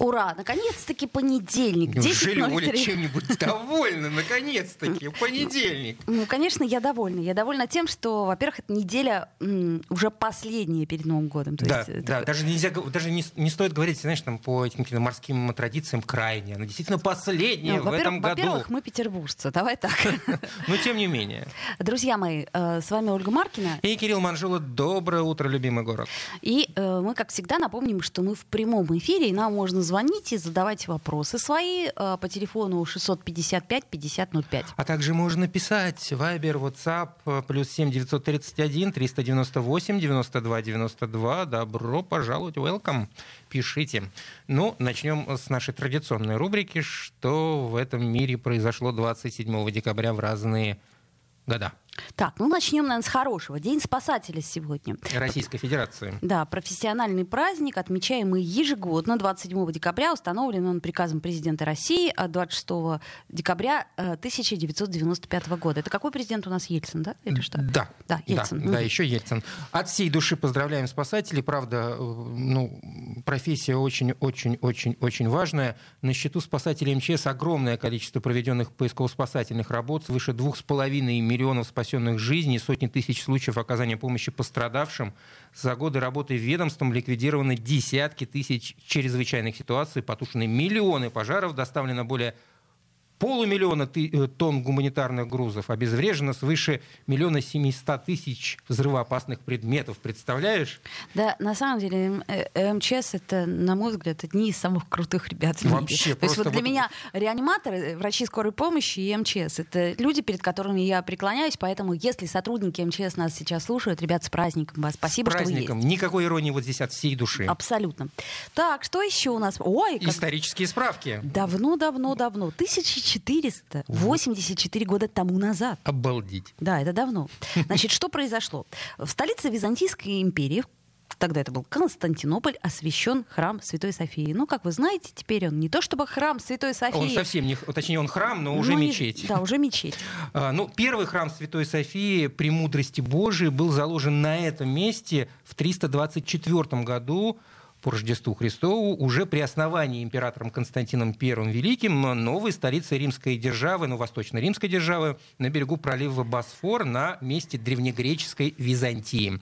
Ура! Наконец-таки понедельник. Неужели 10:03. Оля чем-нибудь довольна? Наконец-таки, понедельник. Ну, конечно, я довольна. Я довольна тем, что, во-первых, эта неделя уже последняя перед Новым годом. То Да, есть, это- да, даже нельзя, даже не, не стоит говорить, знаешь, там по этим каким-то морским традициям крайне. Она действительно последняя Ну, в этом году. во-первых, мы петербуржцы. Давай так. Но тем не менее. Друзья мои, э, с вами Ольга Маркина. И Кирилл Манжула, доброе утро, любимый город. И э, мы, как всегда, напомним, что мы в прямом эфире, и нам можно звонить и задавать вопросы свои э, по телефону 655-5005. А также можно писать Вайбер, WhatsApp, э, плюс 7 931 398 92 92. Добро пожаловать, welcome. Пишите. Ну, начнем с нашей традиционной рубрики, что в этом мире произошло 27 декабря в разные года Так, ну начнем, наверное, с хорошего. День спасателя сегодня. Российской Федерации. Да, профессиональный праздник, отмечаемый ежегодно 27 декабря, установлен он приказом президента России от 26 декабря э, 1995 года. Это какой президент у нас Ельцин, да? Или что? Да. Да, Ельцин. Да, Мгм. еще Ельцин. От всей души поздравляем спасателей. Правда, э, ну, профессия очень-очень-очень-очень важная. На счету спасателей МЧС огромное количество проведенных поисково-спасательных работ, свыше двух с половиной миллионов спасенных жизней, сотни тысяч случаев оказания помощи пострадавшим. За годы работы ведомством ликвидированы десятки тысяч чрезвычайных ситуаций, потушены миллионы пожаров, доставлено более полумиллиона э, тонн гуманитарных грузов, обезврежено свыше миллиона семисот тысяч взрывоопасных предметов. Представляешь? Да, на самом деле м- э, МЧС это, на мой взгляд, одни из самых крутых ребят в мире. Вообще, То есть вот для вот- меня реаниматоры, врачи скорой помощи и МЧС это люди, перед которыми я преклоняюсь, поэтому если сотрудники МЧС нас сейчас слушают, ребят, с праздником вас, спасибо, С праздником. что вы есть. Никакой иронии вот здесь от всей души. Абсолютно. Так, что еще у нас? Ой, как Исторические справки. давно-давно-давно, 1484 года тому назад. Обалдеть. Да, это давно. Значит, что произошло? В столице Византийской империи, тогда это был Константинополь, освящен храм Святой Софии. Ну, как вы знаете, теперь он не то чтобы храм Святой Софии. Он совсем не... Точнее, он храм, но уже ну, не- мечеть. Да, уже мечеть. А, Ну, первый храм Святой Софии премудрости Божией был заложен на этом месте в 324 году по Рождеству Христову, уже при основании императором Константином I Великим новой столицы римской державы, ну, восточно-римской державы, на берегу пролива Босфор на месте древнегреческой Византии.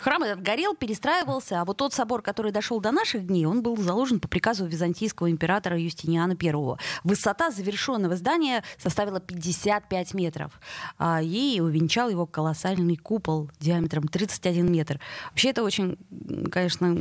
Храм этот горел, перестраивался, а вот тот собор, который дошел до наших дней, он был заложен по приказу византийского императора Юстиниана I. Высота завершенного здания составила 55 метров, а, и увенчал его колоссальный купол диаметром 31 метр. Вообще это очень, конечно,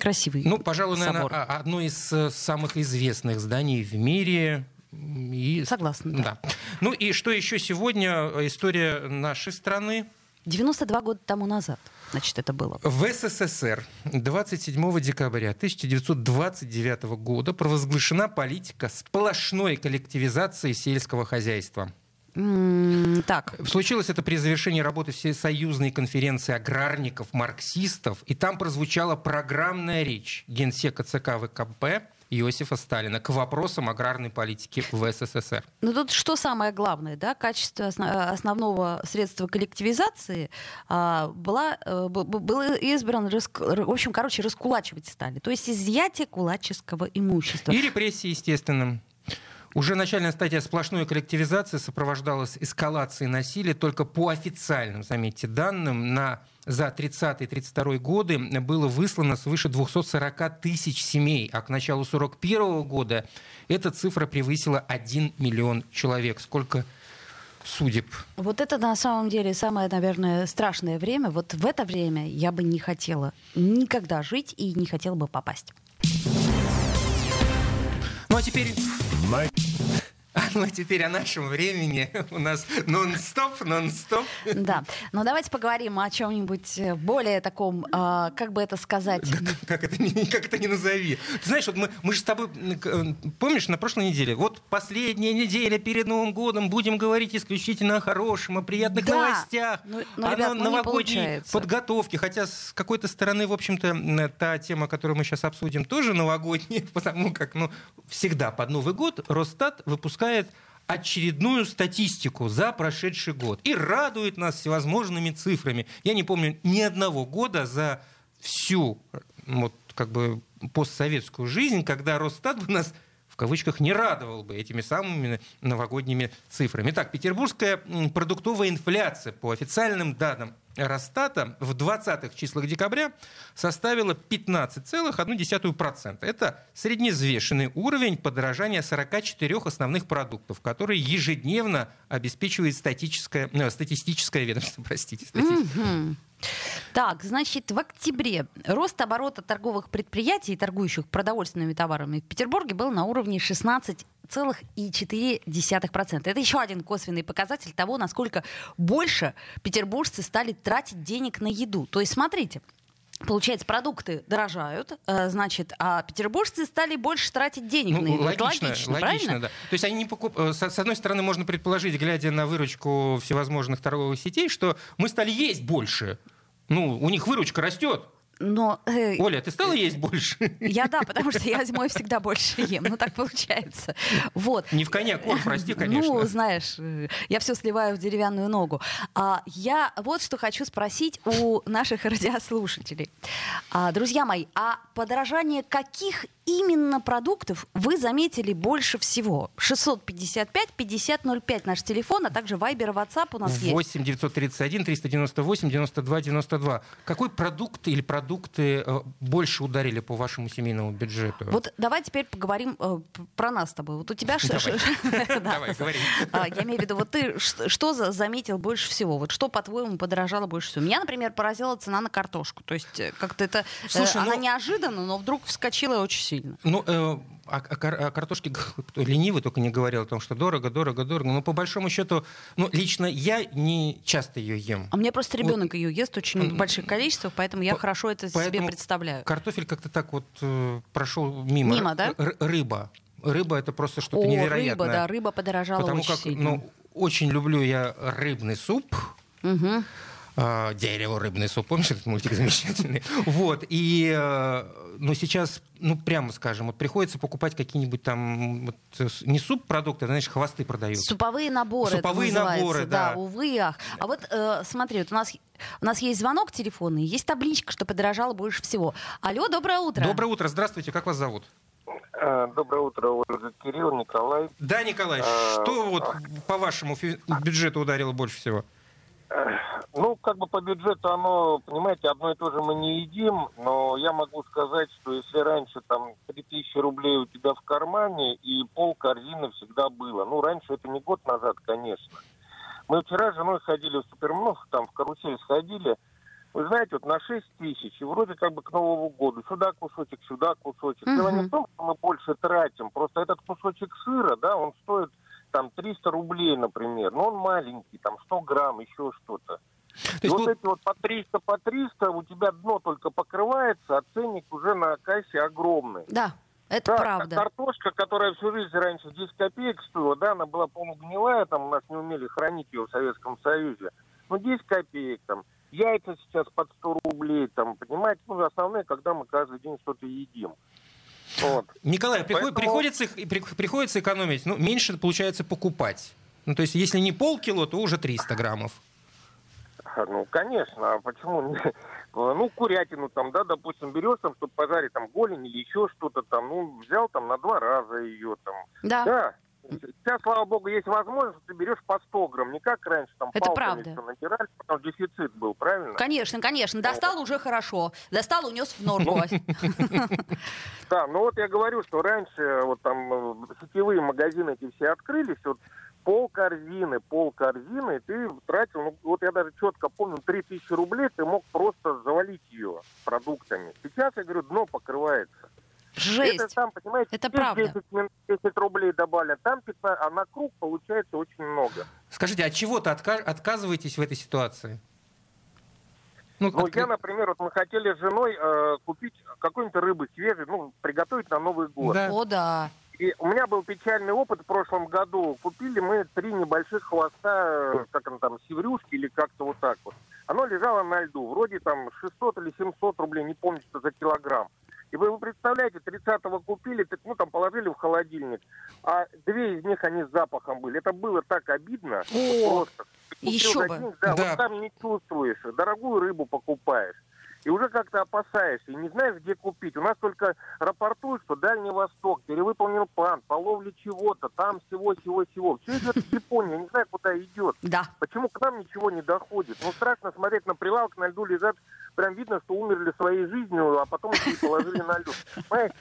красивый Ну, пожалуй, собор. наверное, одно из э, самых известных зданий в мире. И... Согласна, да. Да. Ну и что еще сегодня? История нашей страны. 92 года тому назад, значит, это было. В СССР 27 декабря 1929 года провозглашена политика сплошной коллективизации сельского хозяйства. М, Так, Случилось это при завершении работы Всесоюзной конференции аграрников, марксистов, и там прозвучала программная речь генсека ЦК ВКП Иосифа Сталина к вопросам аграрной политики в СССР. Ну тут что самое главное, да, качество осно- основного средства коллективизации а, была, б- б- было избрано, раск- р- в общем, короче, раскулачивать стали, то есть изъятие кулаческого имущества. И репрессии, естественно. Уже начальная стадия сплошной коллективизации сопровождалась эскалацией насилия. Только по официальным, заметьте, данным, на, за 30-32 годы было выслано свыше 240 тысяч семей, а к началу 41 года эта цифра превысила 1 миллион человек. Сколько судеб. Вот это на самом деле самое, наверное, страшное время. Вот в это время я бы не хотела никогда жить и не хотела бы попасть. Ну а теперь... А Ну, а теперь о нашем времени. У нас нон-стоп, нон-стоп. Да. Ну, давайте поговорим о чем-нибудь э, более таком, э, как бы это сказать... Как это, как это не назови. Ты знаешь, вот мы, мы же с тобой, э, помнишь, на прошлой неделе, вот последняя неделя перед Новым годом будем говорить исключительно о хорошем, о приятных Да. новостях, Ну, ну, о ребят, ну, не новогодней подготовке. Хотя, с какой-то стороны, в общем-то, та тема, которую мы сейчас обсудим, тоже новогодняя, потому как, ну, всегда под Новый год Росстат выпускает очередную статистику за прошедший год и радует нас всевозможными цифрами. Я не помню ни одного года за всю вот, как бы постсоветскую жизнь, когда Росстат бы нас в кавычках не радовал бы этими самыми новогодними цифрами. Итак, петербургская продуктовая инфляция по официальным данным Росстата в 20-х числах декабря составила 15,1%. Это среднезвешенный уровень подорожания 44 основных продуктов, которые ежедневно обеспечивает статическое, э, статистическое ведомство. Простите. Так, значит, в октябре рост оборота торговых предприятий, торгующих продовольственными товарами в Петербурге был на уровне 16,4%. Это еще один косвенный показатель того, насколько больше петербуржцы стали тратить денег на еду. То есть, смотрите, Получается, продукты дорожают, э, значит, а петербуржцы стали больше тратить денег на Ну, еду. Это логично, логично, логично, правильно? да. То есть они не покуп... С с одной стороны, можно предположить, глядя на выручку всевозможных торговых сетей, что мы стали есть больше. Ну, у них выручка растет. Но э, Оля, ты стала есть больше? Я да, потому что я зимой всегда больше ем. Ну, так получается. Вот. Не в коня корм, прости, конечно. Ну, знаешь, э, я все сливаю в деревянную ногу. А, я вот что хочу спросить у наших радиослушателей. А, друзья мои, а подорожание каких именно продуктов вы заметили больше всего? 655-5005 наш телефон, а также и WhatsApp у нас есть. 8 931 398 92 92. Какой продукт или продукты э, больше ударили по вашему семейному бюджету? Вот давай теперь поговорим э, про нас с тобой. Вот у тебя что? Давай. Да. Давай, говори. А, Я имею в виду, вот ты что за- заметил больше всего? Вот что, по-твоему, подорожало больше всего? Меня, например, поразила цена на картошку. То есть э, как-то это... Слушай, она ну- неожиданно, но вдруг вскочила очень сильно. Ну, о, о о картошке кто ленивый только не говорил о том, что дорого, дорого, дорого. Но по большому счету, ну, лично я не часто ее ем. А мне просто ребенок ее ест очень в больших количествах, поэтому я по- хорошо это себе представляю. Картофель как-то так вот э, прошел мимо. Мимо, да? Р- рыба. Рыба это просто что-то невероятное. рыба, да, рыба подорожала Потому очень как, сильно. ну, очень люблю я рыбный суп. Мгм. А, Дерево, рыбный суп, помнишь этот мультик замечательный? Вот, и, э, ну, сейчас, ну, прямо скажем, вот приходится покупать какие-нибудь там, вот, не суп-продукты, а, знаешь, хвосты продают. Суповые наборы. Суповые наборы, да. да. увы, ах. А вот э, смотри, вот у нас у нас есть звонок телефонный, есть табличка, что подорожало больше всего. Алло, доброе утро. Доброе утро, здравствуйте, как вас зовут? Э, Доброе утро, Ольга Кирилл, Николай. Да, Николай, А, что вот по вашему фи- бюджету ударило больше всего? Ну, как бы по бюджету оно, понимаете, одно и то же мы не едим, но я могу сказать, что если раньше там 3000 рублей у тебя в кармане и пол корзины всегда было. Ну, раньше это не год назад, конечно. Мы вчера с женой ходили в супермаркет, там в карусель сходили. Вы знаете, вот на 6 тысяч, и вроде как бы к Новому году. Сюда кусочек, сюда кусочек. Дело не в том, что мы больше тратим. Просто этот кусочек сыра, да, он стоит там 300 рублей, например. Но он маленький, там 100 грамм, еще что-то. То И есть, вот ну, эти вот по 300, по 300, у тебя дно только покрывается, а ценник уже на кассе огромный. Да, это Да, правда. картошка, которая всю жизнь раньше 10 копеек стоила, да, она была полугнилая, там у нас не умели хранить ее в Советском Союзе. Ну, 10 копеек там. Яйца сейчас под 100 рублей, там, понимаете, ну, основные, когда мы каждый день что-то едим. Вот. Николай, Поэтому- приходится, их- при- приходится экономить, ну, меньше получается покупать. Ну, то есть, если не полкило, то уже 300 граммов. Ну, конечно, а почему? не? Ну, курятину там, да, допустим, берешь там, чтобы пожарить там голень или еще что-то там, ну, взял там на два раза ее там. Да. Да. Сейчас, слава богу, есть возможность, ты берешь по 100 грамм, не как раньше там Это правда. набирали, потому что дефицит был, правильно? Конечно, конечно. Достал уже хорошо. Достал, унес в норку. Да, ну вот я говорю, что раньше вот там э, сетевые магазины эти все открылись, вот пол корзины, пол корзины, и ты тратил, ну вот я даже четко помню, 3000 рублей ты мог просто завалить ее продуктами. Сейчас, я говорю, дно покрывается. Жесть. Это там, понимаете, Это правда. 10, мин- 10 рублей добавлено, там 15, а на круг получается очень много. Скажите, от чего-то отка- отказываетесь в этой ситуации? Ну, Ну, от- я, например, вот мы хотели с женой э, купить какой-нибудь рыбы свежей, ну, приготовить на Новый год. Да. О, да. И у меня был печальный опыт в прошлом году. Купили мы три небольших хвоста, э, как он там, севрюшки или как-то вот так вот. Оно лежало на льду, вроде там 600 или 700 рублей, не помню, что за килограмм. И вы, вы представляете, 30-го купили, так, ну там положили в холодильник, а две из них они с запахом были. Это было так обидно. О, просто. Ты купил еще за бы. Да, Да. вот там не чувствуешь, дорогую рыбу покупаешь. И уже как-то опасаешься, и не знаешь, где купить. У нас только рапортуют, что Дальний Восток, перевыполнил план по ловле чего-то, там всего, всего, всего. Все идет в Японию, я не знаю, куда идет. Да. Почему к нам ничего не доходит? Ну, страшно смотреть на прилавок, на льду лежат, прям видно, что умерли своей жизнью, а потом их положили на льду. Понимаете?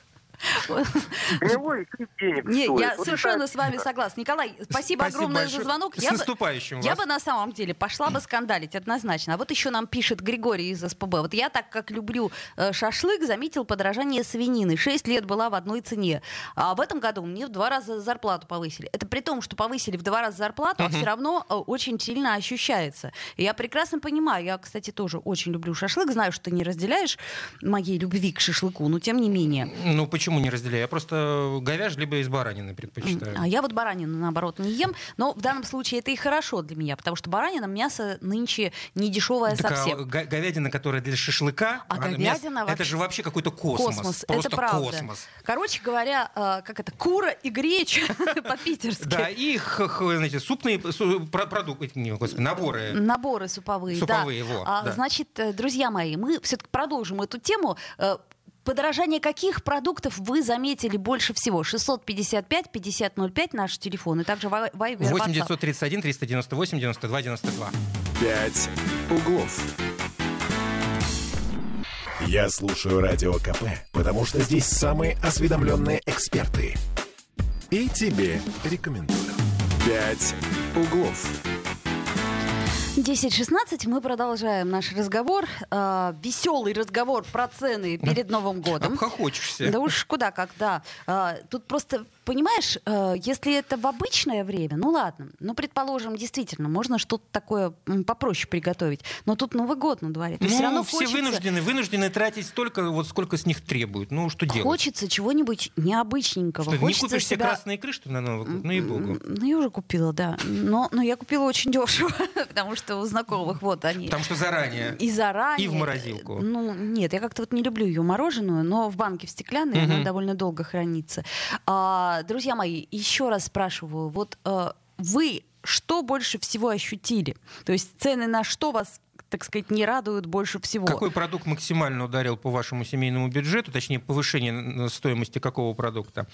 Гнилой и денег Не, стоит. я Вот совершенно так. с вами согласна. Николай, спасибо, огромное большое. за звонок. С Я бы- наступающим Я вас. бы на самом деле пошла бы скандалить однозначно. А вот еще нам пишет Григорий из СПБ. Вот я так как люблю э, шашлык, заметил подорожание свинины. Шесть лет была в одной цене. А в этом году мне в два раза зарплату повысили. Это при том, что повысили в два раза зарплату, а все равно э, очень сильно ощущается. И я прекрасно понимаю. Я, кстати, тоже очень люблю шашлык. Знаю, что ты не разделяешь моей любви к шашлыку, но тем не менее. Ну, почему не разделяю? Я просто говяжь либо из баранины предпочитаю. А я вот баранину, наоборот, не ем. Но в данном случае это и хорошо для меня, потому что баранина мясо нынче не дешевое Так, а совсем. га- говядина, которая для шашлыка, А говядина мясо- это вообще- же вообще какой-то космос. Космос, Просто это правда. космос. Короче говоря, э, как это, кура и греча по-питерски. Да, и знаете, супные су- про- продукты, наборы. Наборы суповые, Суповые, да. во, А, да. Значит, э, друзья мои, мы все-таки продолжим эту тему. Подорожание каких продуктов вы заметили больше всего? 655-5005 наш телефон, и также вай- вайбер, 8 WhatsApp. 931 398 92 92. «Пять углов». Я слушаю Радио КП, потому что здесь самые осведомленные эксперты. И тебе рекомендую. «Пять углов». 10.16 мы продолжаем наш разговор. Э, веселый разговор про цены перед Новым годом. Обхохочешься. Да уж куда как, да. А, тут просто, понимаешь, э, если это в обычное время, ну ладно. Ну, предположим, действительно, можно что-то такое попроще приготовить. Но тут Новый год на дворе. Ну, всё равно все хочется, вынуждены, вынуждены тратить столько, вот сколько с них требуют. Ну, что делать? хочется чего-нибудь необычненького. Что, не хочется купишь себе себя... красные икры, что на Новый год? Ну и богу. Ну, я уже купила, да. Но, но я купила очень дешево, потому что у знакомых вот они. Потому что заранее. И заранее. И в морозилку. Ну, нет, я как-то вот не люблю ее мороженую, но в банке в стеклянной она довольно долго хранится. А, друзья мои, еще раз спрашиваю, вот а, вы что больше всего ощутили? То есть цены на что вас, так сказать, не радуют больше всего? Какой продукт максимально ударил по вашему семейному бюджету, точнее, повышение стоимости какого продукта?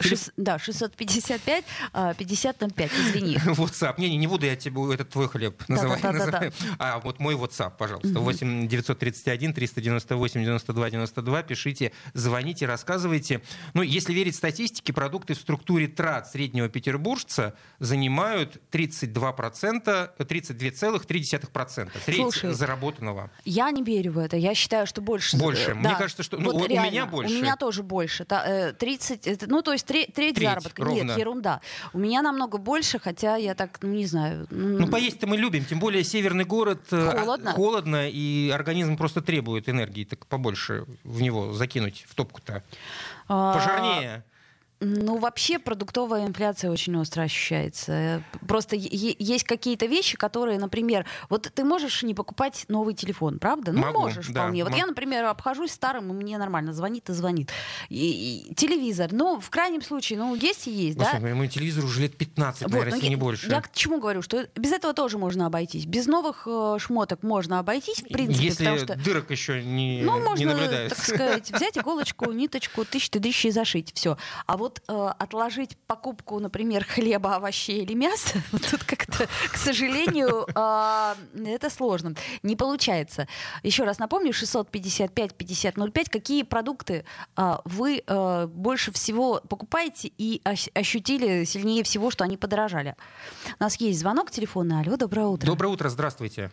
Шест- Да, 655 а, 5005, извини. WhatsApp. Не, не, не буду я тебе этот твой хлеб называть. Да-да-да-да-да. называй. А вот мой WhatsApp, пожалуйста. 8 931 398 92 92. Пишите, звоните, рассказывайте. Ну, если верить статистике, продукты в структуре трат среднего петербуржца занимают 32%, 32,3%. Треть Слушай, заработанного. Я не верю в это. Я считаю, что больше. Больше. э, Мне да. кажется, что- ну, Вот у- у реально, меня больше. У меня тоже больше. Та- э, 30, это, ну, то есть тре- треть, Треть, заработка. ровно. Нет, ерунда. У меня намного больше, хотя я так, ну, не знаю. м, Ну, поесть-то мы любим, тем более северный город. э, а- Холодно. Холодно, и организм просто требует энергии, так побольше в него закинуть, в топку-то. а, Пожирнее. Ну, вообще продуктовая инфляция очень остро ощущается. Просто есть какие-то вещи, которые, например, вот ты можешь не покупать новый телефон, правда? Ну, Могу, можешь да, вполне. Вот я, например, обхожусь старым, и мне нормально, звонит и звонит. И, и телевизор, ну, в крайнем случае, ну, есть и есть, да? Господи, моему телевизору уже лет 15, Вот, наверное, но если я, не больше. Я к чему говорю, что без этого тоже можно обойтись. Без новых э, шмоток можно обойтись, в принципе, если потому что... дырок еще не, Ну, не можно, наблюдается. так сказать, взять иголочку, ниточку, тысяч-тысячи и зашить. Все. А вот э, отложить покупку, например, хлеба, овощей или мяса, вот тут как-то, к сожалению, э, это сложно. Не получается. Еще раз напомню, 655-5005. Какие продукты э, вы э, больше всего покупаете и ощ- ощутили сильнее всего, что они подорожали? У нас есть звонок телефона. Алло, доброе утро. Доброе утро, здравствуйте.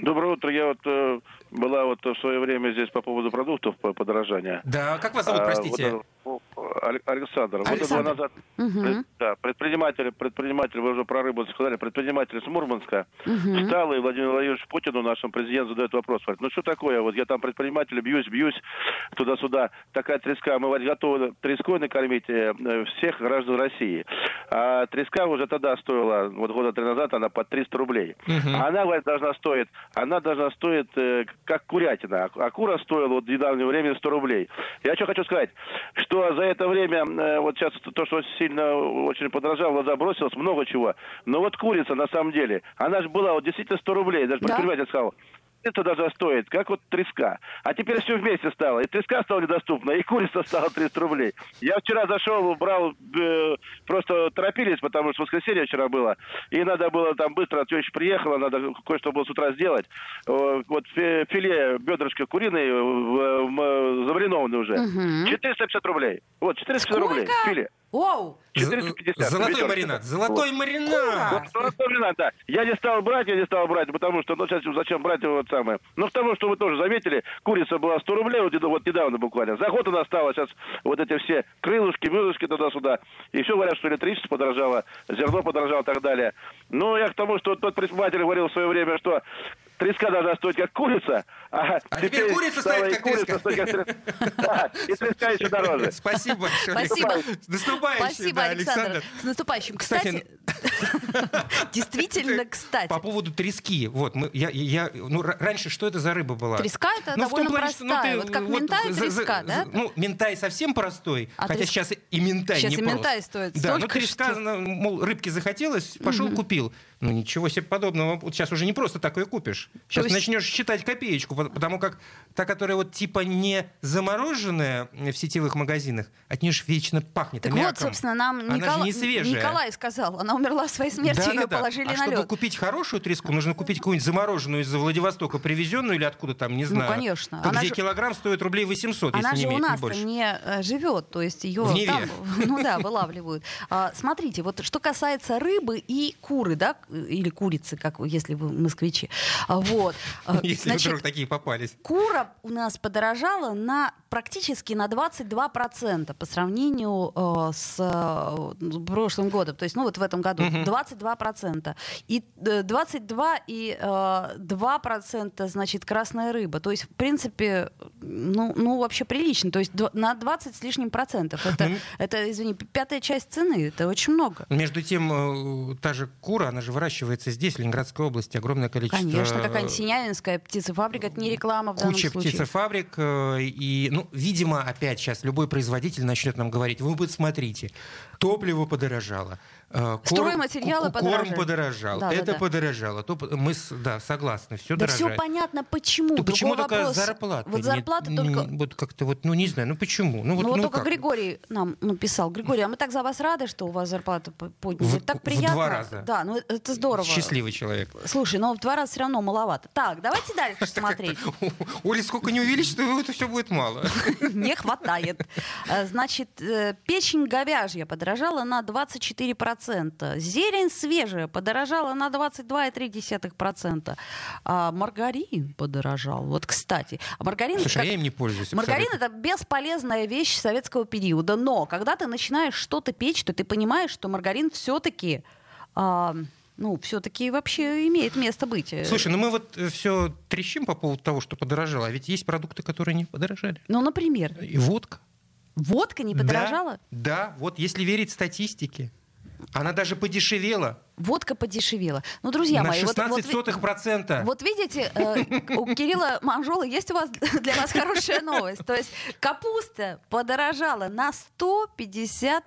Доброе утро. Я вот э, была вот в свое время здесь по поводу продуктов по подорожания. Да, как вас зовут, А, простите? вот, э, Александр. Года Александр. два назад пред- да, предприниматель, предприниматель, вы уже про рыбу сказали, предприниматель из Мурманска Мгм. встал, и Владимир Владимирович Путину, нашему президенту, задает вопрос. Говорит, ну что такое, вот я там предприниматель, бьюсь, бьюсь, туда-сюда, такая треска, мы вот готовы треской накормить э, всех граждан России. А треска уже тогда стоила, вот года три назад, она по 300 рублей. Мгм. А Она, говорит, должна стоить, она должна стоить э, как курятина. А а кура стоила вот в недавнее время 100 рублей. Я что хочу сказать, что за это время, э, вот сейчас то, что сильно очень подорожало, забросилось, много чего. Но вот курица, на самом деле, она же была вот действительно 100 рублей. Даже Да. предприниматель сказал, это даже стоит, как вот треска. А теперь все вместе стало. И треска стала недоступна, и курица стала 300 рублей. Я вчера зашел, брал, э, просто торопились, потому что воскресенье вчера было. И надо было там быстро, теща приехала, надо кое-что было с утра сделать. Э, Вот фи- филе, бедрышко куриное, в- в- замаринованное уже. Мгм. 450 рублей. Вот, 450 Сколько? рублей. Филе. Оу! 450. Золотой Ведерко. маринад. Золотой Кура. маринад. Вот золотой маринад, да. Я не стал брать, я не стал брать, потому что, ну, сейчас зачем брать его вот самое. Ну, потому что вы тоже заметили, курица была 100 рублей, вот, вот недавно буквально. За год она стала сейчас вот эти все крылышки, мылышки туда-сюда. Еще говорят, что электричество подорожало, зерно подорожало и так далее. Ну, я к тому, что тот предприниматель говорил в свое время, что треска должна стоить как курица, а, А теперь курица стала стоит и как курица треска. стоит как треска. Да, и треска еще дороже. Спасибо большое. Спасибо. С наступающим, Спасибо, да, Александр. С наступающим. Кстати, действительно, кстати. По поводу трески. Вот, мы, я, я, ну, раньше что это за рыба была? Треска это Ну, довольно плане, ну, простая. ты вот как вот ментай за- за- треска, да? Ну, ментай совсем простой, А хотя трес- сейчас и ментай Сейчас не и прост. ментай стоит Да, ну треска, что- ну, мол, рыбки захотелось, пошел купил. Ну ничего себе подобного. Вот сейчас уже не просто такое купишь. Сейчас есть- начнешь считать копеечку, по- потому как та, которая вот типа не замороженная в сетевых магазинах, от нее же вечно пахнет Так аммиаком. вот, собственно, нам Она Никола- не свежая. Николай сказал, она умерла своей смертью, ее Да-да-да. положили а на чтобы лед. купить хорошую треску, нужно купить какую-нибудь замороженную из Владивостока, привезенную или откуда там, не знаю. Ну, конечно. Так, Она где же- килограмм стоит рублей 800, Она если не же у меньше, не нас больше. не э, живет, то есть ее там, ну да, вылавливают. А, смотрите, вот что касается рыбы и куры, да, или курицы, как если вы москвичи, А, вот. А, Если значит, вдруг такие попались. Кура у нас подорожала на практически на 22% по сравнению э, с э, прошлым годом. То есть, ну вот в этом году Мгм. 22%. И э, 22 и э, 2% значит красная рыба. То есть, в принципе, ну, ну вообще прилично. То есть на 20 с лишним процентов. Это, Ну, это, извини, пятая часть цены. Это очень много. Между тем, э, та же кура, она же выращивается здесь, в Ленинградской области, огромное количество... Конечно, какая-нибудь Синявинская птицефабрика, это не реклама в данном Куча случае. птицефабрик, э, и, ну, видимо, опять сейчас любой производитель начнет нам говорить, вы вот смотрите, топливо подорожало, э, корм- Стройматериалы корм подорожали. подорожал, Да, это да. подорожало, то мы, да, согласны, все Да дорожает. все понятно, почему. То почему только вопрос. зарплата? Вот не- зарплата не- только... Вот как-то вот, ну не знаю, ну почему? Ну вот, Ну, вот ну, только как? Григорий нам написал. Григорий, а мы так за вас рады, что у вас зарплата по- подняли. В- так в приятно. два раза. Да, ну это здорово. Счастливый человек. Слушай, но в два раза все равно маловато. Так, давайте дальше смотреть. Оля, сколько не увеличит, это все будет мало. Не хватает. Э, Значит, э, печень говяжья подорожала на 24%. Зелень свежая подорожала на 22,3%. А маргарин подорожал. Вот, кстати. А маргарин... Слушай, как- а я им не пользуюсь. Маргарин это бесполезная вещь советского периода, но когда ты начинаешь что-то печь, то ты понимаешь, что маргарин все-таки, ну, все-таки вообще имеет место быть. Слушай, ну мы вот все трещим по поводу того, что подорожало, а ведь есть продукты, которые не подорожали. ну, например, И водка. Водка не подорожала, Да, да, вот если верить статистике. Она даже подешевела водка подешевела. Ну, друзья на мои, вот, 16 вот ви- сотых процента. Вот видите, э, у Кирилла Манжола есть у вас для нас хорошая новость. То есть капуста подорожала на 155%.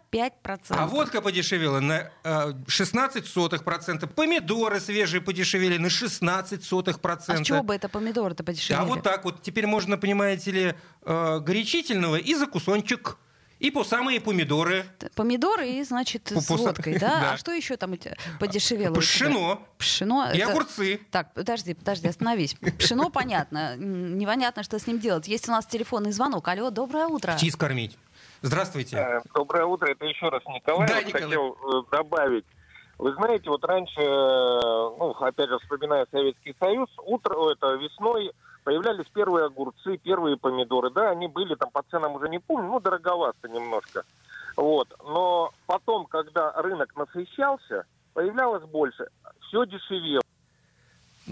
А водка подешевела на э, 16 сотых процента. Помидоры свежие подешевели на 16 сотых А с процента. чего бы это помидоры-то подешевели? А вот так вот. Теперь можно, понимаете ли, э, горячительного и за кусончик. И по самые помидоры. Помидоры и, значит, с водкой, да? Да. А что еще там подешевело? Пшено Пшено. и это- огурцы. Так, подожди, подожди, остановись. Пшено понятно. Непонятно, что с ним делать. Есть у нас телефонный звонок. Алло, доброе утро. Птиц кормить. Здравствуйте. Э, Доброе утро, это еще раз Николай. Да, Николай. Хотел э, добавить. Вы знаете, вот раньше, ну, опять же, вспоминая Советский Союз, утро, это весной появлялись первые огурцы, первые помидоры. Да, они были там по ценам уже не помню, ну, дороговато немножко. Вот. Но потом, когда рынок насыщался, появлялось больше, все дешевело.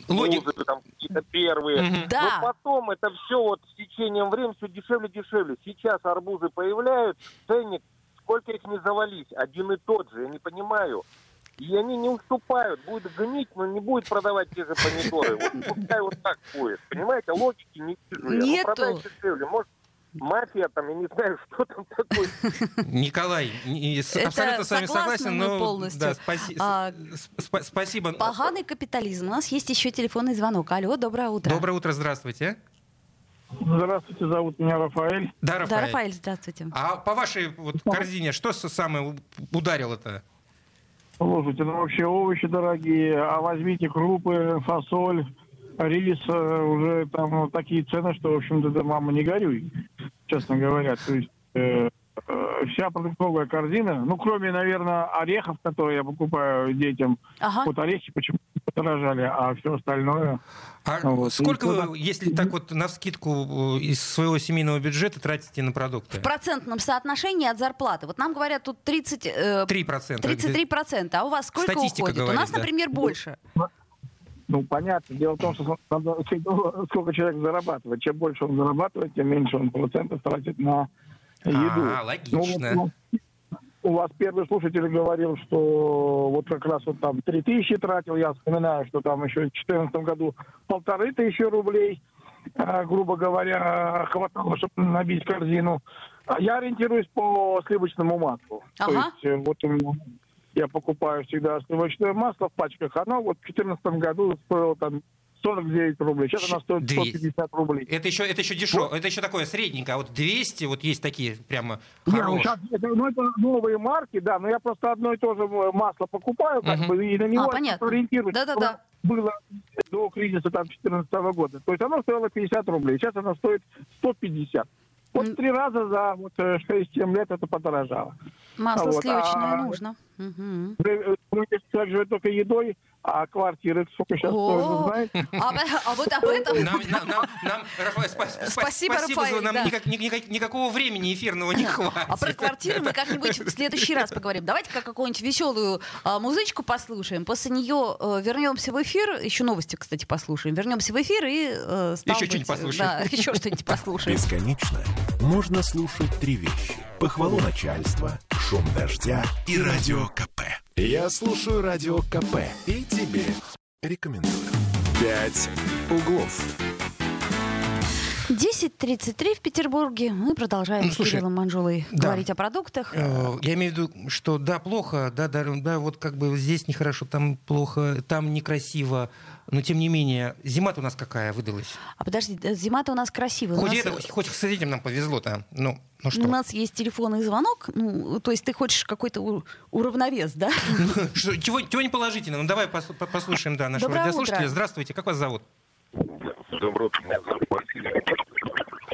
Логик. Музыка, там какие-то первые. Да. Но потом это все вот с течением времени все дешевле дешевле. Сейчас арбузы появляются, ценник, сколько их не завались, один и тот же, я не понимаю. И они не уступают, будет гнить, но не будет продавать те же помидоры. Вот пускай вот так будет. Понимаете, логики не вижу. Ну, Нету. продай дешевле. Может, мафия там, я не знаю, что там такое. Николай, абсолютно с вами согласен, но полностью. да, спаси- А, с- спа- спасибо. Поганый капитализм. У нас есть еще телефонный звонок. Алло, доброе утро. Доброе утро, здравствуйте. Здравствуйте, зовут меня Рафаэль. Да, Да, Рафаэль. Рафаэль, здравствуйте. А по вашей вот корзине что самое ударило-то? Слушайте, ну вообще овощи дорогие, а возьмите крупы, фасоль, рис, э, уже там ну, такие цены, что, в общем-то, да, мама, не горюй, честно говоря. То есть э, вся продуктовая корзина, ну, кроме, наверное, орехов, которые я покупаю детям, Ага. вот орехи почему-то подорожали, а все остальное... А Вот, сколько и вы, туда- если так вот на скидку из своего семейного бюджета тратите на продукты? В процентном соотношении от зарплаты. Вот нам говорят тут 30, э, 3%. 33%, а у вас сколько Статистика уходит? у говорит, нас, да. например, больше. Ну, понятно. Дело в том, что надо ну, сколько человек зарабатывает. Чем больше он зарабатывает, тем меньше он процентов тратит на еду. А, логично. Ну, вот, ну, у вас первый слушатель говорил, что вот как раз вот там 3000 тратил. Я вспоминаю, что там еще в 2014 году полторы тысячи рублей, а, грубо говоря, хватало, чтобы набить корзину. А я ориентируюсь по сливочному маслу. То Ага. есть э, вот я покупаю всегда сливочное масло в пачках. Оно вот в 2014 году стоило там 49 рублей. Сейчас оно стоит Двести. 150 рублей. Это еще, это еще дешево, это еще такое средненькое, а вот 200, вот есть такие прямо ну, хорошие. щас это, ну, это новые марки, да, но я просто одно и то же э, масло покупаю, как Мгм. бы, и на него А, ориентируюсь. Да-да-да. Было до кризиса там 2014 года. То есть оно стоило 50 рублей, сейчас оно стоит 150. Вот три раза за вот, э, 6-7 лет это подорожало. Масло Вот, сливочное а- нужно. Э, вы, Человек живет только едой, а квартиры сколько сейчас О, знаете? А, а вот об этом... Нам, нам, нам, нам, Рафаэль, спа- спа- Спасибо, спасибо за- Рафаэль, нам да. никак- ни- никак- никакого времени эфирного не хватит. А про квартиры мы как-нибудь в следующий раз поговорим. Давайте-ка какую-нибудь веселую а, музычку послушаем. После нее э, вернемся в эфир. Еще новости, кстати, послушаем. Вернемся в эфир и... э, Еще что-нибудь послушаем. Да, еще что-нибудь послушаем. Бесконечно можно слушать три вещи. Похвалу начальства, шум дождя и радио КП. Я слушаю радио КП и тебе рекомендую. «Пять углов». 10.33 в Петербурге. Мы продолжаем Ну, с слушай, Кириллом Манжулой да. говорить о продуктах. Э, Я имею в виду, что да, плохо, да, да, да, вот как бы здесь нехорошо, там плохо, там некрасиво, но тем не менее, зима-то у нас какая выдалась? А подожди, зима-то у нас красивая. У Хоть, нас, это, хоть с этим нам повезло-то, ну, ну что? у нас есть телефонный звонок. Ну, то есть ты хочешь какой-то у- уравновес, да? Чего, чего не положительно? Ну давай пос- по- послушаем, да, нашего Доброе радиослушателя. утро. Здравствуйте, как вас зовут? Доброе утро, меня зовут Василий.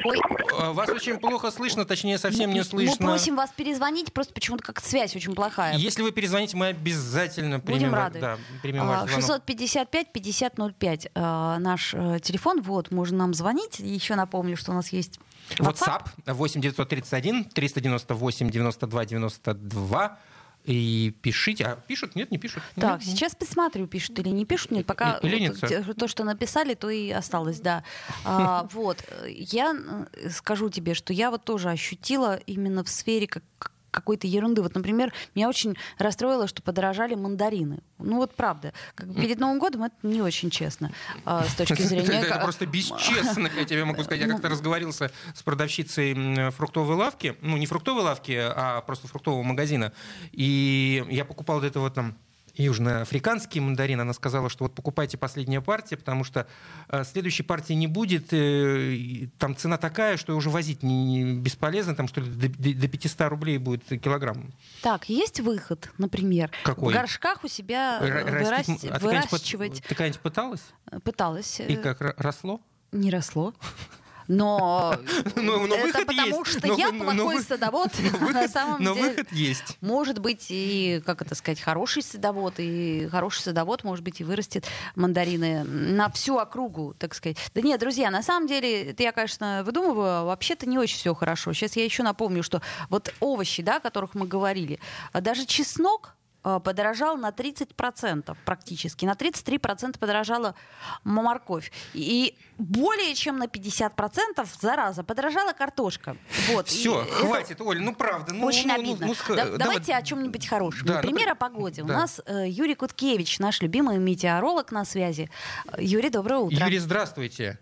Ой, Э, Вас очень плохо слышно, точнее, совсем не мы слышно. просим вас перезвонить, просто почему-то как-то связь очень плохая. Если вы перезвоните, мы обязательно примем, Будем рады. Да, примем А, ваш звонок. 655 5005 э, наш э, телефон. Вот, можно нам звонить. Еще напомню, что у нас есть WhatsApp. WhatsApp 8 931 398 92 92. И пишите. А пишут? Нет, не пишут. Так, Ну, сейчас посмотрю, пишут или не пишут. Нет, пока И- и ленятся. вот то, что написали, то и осталось, да. А, вот, э, я э, скажу тебе, что я вот тоже ощутила именно в сфере как какой-то ерунды. Вот, например, меня очень расстроило, что подорожали мандарины. Ну вот правда. Как перед Новым годом это не очень честно а, с точки зрения... это просто бесчестно, я тебе могу сказать. Я Ну, как-то разговорился с продавщицей фруктовой лавки, ну не фруктовой лавки, а просто фруктового магазина. И я покупал вот это вот там южноафриканский мандарин, она сказала, что вот покупайте последняя партия, потому что э, следующей партии не будет, э, там цена такая, что уже возить не, бесполезно, там что ли до, до- до 500 рублей будет килограмм. Так, есть выход, например, Какой? в горшках у себя растить- вырасти- а ты выращивать. Когда-нибудь пыталась? Пыталась. И как росло? Не росло. Но, Но- но это потому есть. что Но я но плохой вы- садовод. На самом Но деле, выход есть. может быть и, как это сказать, хороший садовод, и хороший садовод, может быть, и вырастет мандарины на всю округу, так сказать. Да нет, друзья, на самом деле, это я, конечно, выдумываю, а вообще-то не очень все хорошо. Сейчас я еще напомню, что вот овощи, да, о которых мы говорили, а даже чеснок подорожал на 30% практически. На 33% подорожала морковь. И более чем на 50% зараза подорожала картошка. Вот. И Все, это хватит, Оль, ну правда. Ну, очень ну, ну, обидно. ну, ска- Да- давай- давайте о чем-нибудь хорошем. Да, Например, напри- о погоде. У да. нас э, Юрий Куткевич, наш любимый метеоролог на связи. Э, Юрий, доброе утро. Юрий, здравствуйте.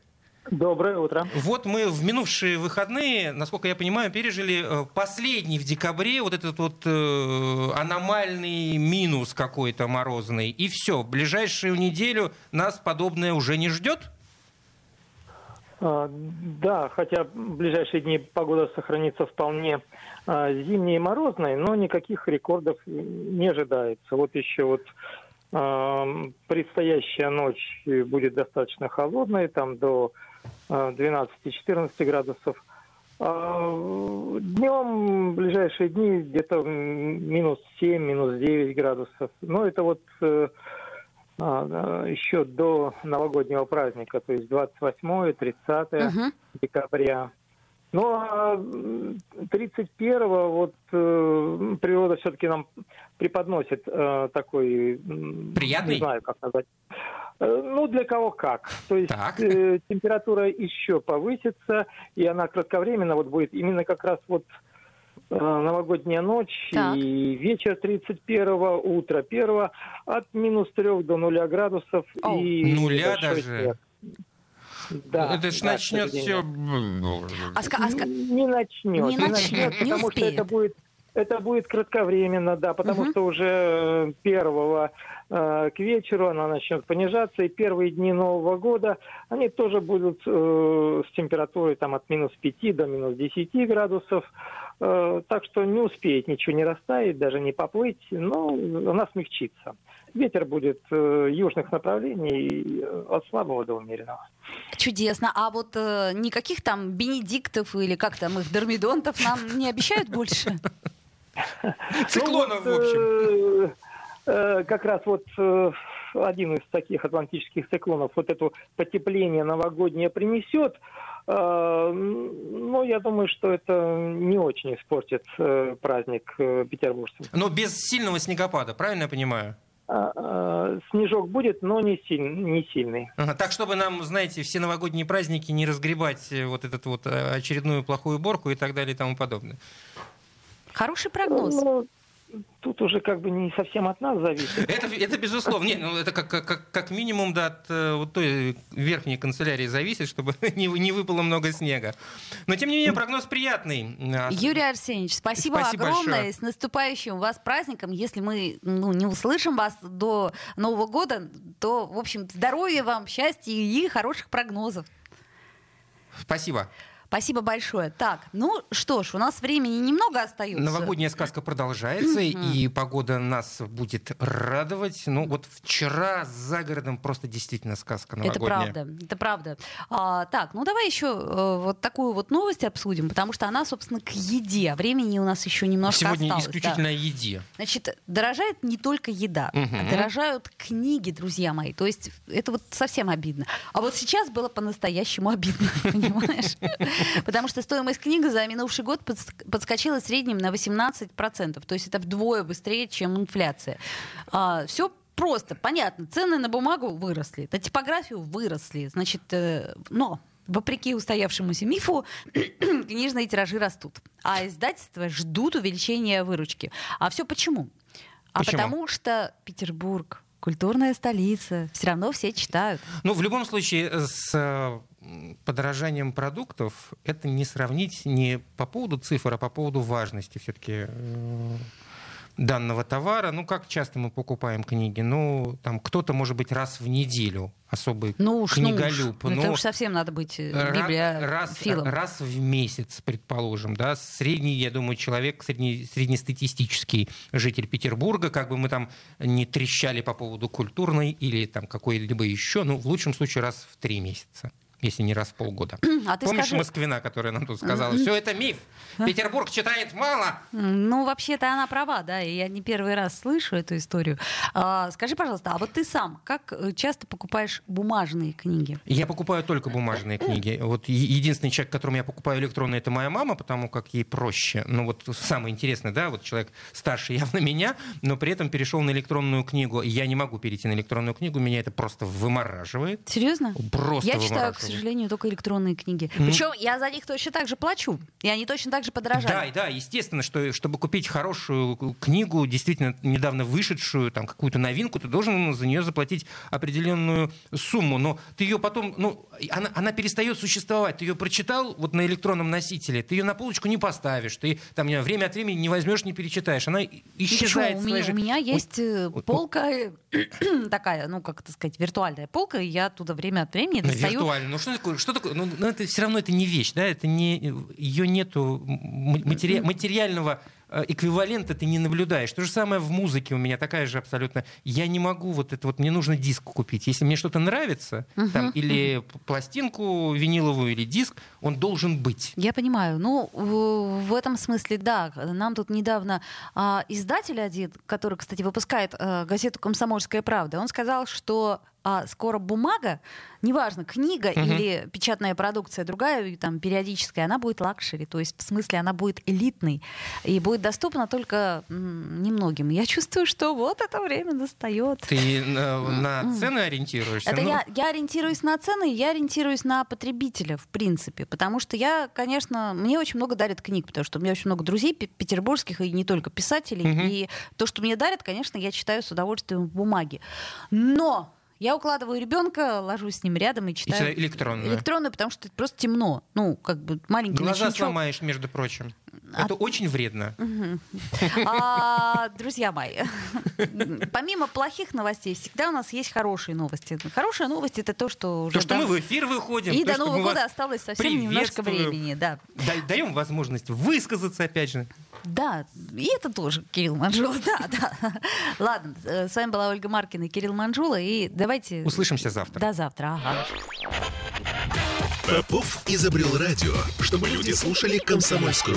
Доброе утро. Вот мы в минувшие выходные, насколько я понимаю, пережили э, последний в декабре вот этот вот э, аномальный минус какой-то морозный. И все, ближайшую неделю нас подобное уже не ждет? А, Да, хотя в ближайшие дни погода сохранится вполне а, зимней и морозной, но никаких рекордов не ожидается. Вот еще вот а, предстоящая ночь будет достаточно холодной, там до 12-14 градусов. А Днем в ближайшие дни где-то минус 7, минус 9 градусов. Но это вот э, а, еще до новогоднего праздника, то есть 28 30 Мгм. декабря. Ну, а м, 31-го вот э, природа все-таки нам преподносит э, такой... Приятный? Не знаю, как назвать. Э, Ну, для кого как. То есть Так. э, температура еще повысится, и она кратковременно вот будет именно как раз вот э, новогодняя ночь Так. и вечер 31 утро 1 от минус 3 до 0 градусов. Оу. и Нуля даже? снег. Да, Это ж да, начнет все... сожалению. А а Не начнет. Не начнет, не потому успеет. что это будет это будет кратковременно, да, потому Мгм. что уже первого э, к вечеру она начнет понижаться, и первые дни Нового года они тоже будут э, с температурой там от минус 5 до минус 10 градусов, Э, так что не успеет ничего не растаять, даже не поплыть, но она смягчится. Ветер будет э, южных направлений э, от слабого до умеренного. Чудесно. А вот э, никаких там бенедиктов или как там их, дормидонтов нам не обещают больше? Циклонов, Ну в общем. э, э, Как раз вот э, один из таких атлантических циклонов вот это потепление новогоднее принесет. Но я думаю, что это не очень испортит праздник петербуржцам. Но без сильного снегопада, правильно я понимаю? Снежок будет, но не, силь- не сильный. Ага, Так, чтобы нам, знаете, все новогодние праздники не разгребать вот эту вот очередную плохую уборку и так далее и тому подобное. Хороший прогноз. Ну, тут уже как бы не совсем от нас зависит. Это, это безусловно. Не, ну, это как, как, как минимум да, от э, вот той верхней канцелярии зависит, чтобы не, не выпало много снега. Но, тем не менее, прогноз приятный. Юрий Арсеньевич, спасибо, Спасибо огромное. большое. С наступающим вас праздником. Если мы ну, не услышим вас до Нового года, то, в общем, здоровья вам, счастья и хороших прогнозов. Спасибо. Спасибо большое. Так, ну что ж, у нас времени немного остается. Новогодняя сказка продолжается, и погода нас будет радовать. Ну, вот вчера за городом просто действительно сказка Это новогодняя. правда, это правда. А, так, ну давай еще э, вот такую вот новость обсудим, потому что она, собственно, к еде. Времени у нас еще немножко Сегодня осталось. да. исключительно о еде. Значит, дорожает не только еда, Мгм. а дорожают книги, друзья мои. То есть это вот совсем обидно. А вот сейчас было по-настоящему обидно, понимаешь? Потому что стоимость книги за минувший год подск- подскочила в среднем на 18%. То есть это вдвое быстрее, чем инфляция. Все просто, понятно. Цены на бумагу выросли, на типографию выросли. Значит, э, но Вопреки устоявшемуся мифу, книжные тиражи растут, а издательства ждут увеличения выручки. А все почему? А Почему? потому что Петербург культурная столица, все равно все читают. Ну, в любом случае, с э, подорожанием продуктов это не сравнить не по поводу цифр, а по поводу важности все-таки данного товара. Ну, как часто мы покупаем книги? Ну, там кто-то, может быть, раз в неделю особый Ну уж, ну уж. книголюб. Ну, но это уж совсем надо быть э, библия раз, филом. раз в месяц, предположим, да, средний, я думаю, человек, средний, среднестатистический житель Петербурга, как бы мы там не трещали по поводу культурной или там какой-либо еще, ну, в лучшем случае раз в три месяца. Если не раз в полгода. А ты Помнишь скажи- Москвина, которая нам тут сказала, все это миф, Петербург читает мало. Ну, вообще-то она права, да, и я не первый раз слышу эту историю. А, скажи, пожалуйста, а вот ты сам как э, часто покупаешь бумажные книги? Я покупаю только бумажные книги. Вот единственный человек, которому я покупаю электронные, это моя мама, потому как ей проще. Ну вот самое интересное, да, вот человек старше явно меня, но при этом перешел на электронную книгу. Я не могу перейти на электронную книгу, меня это просто вымораживает. Серьезно? Просто я читаю, к сожалению, только электронные книги. Ну. Причем я за них точно так же плачу. И они точно так же подорожали. Да, да, естественно, что чтобы купить хорошую книгу, действительно недавно вышедшую, там какую-то новинку, ты должен за нее заплатить определенную сумму. Но ты ее потом, ну, она, она перестает существовать. Ты ее прочитал вот на электронном носителе, ты ее на полочку не поставишь, ты там не время от времени не возьмешь, не перечитаешь. Она исчезает. в у, меня, жи- у меня есть э, вот, полка э, такая, ну, как это сказать, виртуальная полка, и я оттуда время от времени Ну, достаю. виртуально. Ну что такое? Что такое? Ну, ну, это все равно это не вещь, да? Это не ее нету матери- материального э, эквивалента ты не наблюдаешь. То же самое в музыке у меня такая же абсолютно. Я не могу вот это вот, мне нужно диск купить. Если мне что-то нравится, там, или п- пластинку виниловую, или диск, он должен быть. Я понимаю. Ну, в в этом смысле, да. Нам тут недавно а, издатель один, который, кстати, выпускает а, газету «Комсомольская правда», он сказал, что а, скоро бумага, неважно, книга Мгм. или печатная продукция другая, там, периодическая, она будет luxury, то есть в смысле она будет элитной и будет доступна только немногим. Я чувствую, что вот это время настает. Ты на, на цены ориентируешься? Это Ну, я, я ориентируюсь на цены, я ориентируюсь на потребителя, в принципе. Потому что я, конечно, мне очень много дарят книг, потому что у меня очень много друзей пе- петербургских, и не только писателей. Мгм. И то, что мне дарят, конечно, я читаю с удовольствием в бумаге. Но я укладываю ребенка, ложусь с ним рядом и читаю. читаю электронную. Электронную, потому что это просто темно. Ну, как бы маленький Глаза ночничок. сломаешь, между прочим. А Это очень вредно. А, друзья мои, помимо плохих новостей, всегда у нас есть хорошие новости. Хорошая новость это то, что уже То, что мы в эфир выходим. и то, до Нового года осталось совсем немножко времени, да. Да- Даем возможность высказаться, опять же. Да, и это тоже Кирилл Манжула, да, да. Ладно, с вами была Ольга Маркина и Кирилл Манжула, и давайте... Услышимся завтра. До завтра, ага. Попов изобрел радио, чтобы люди слушали комсомольскую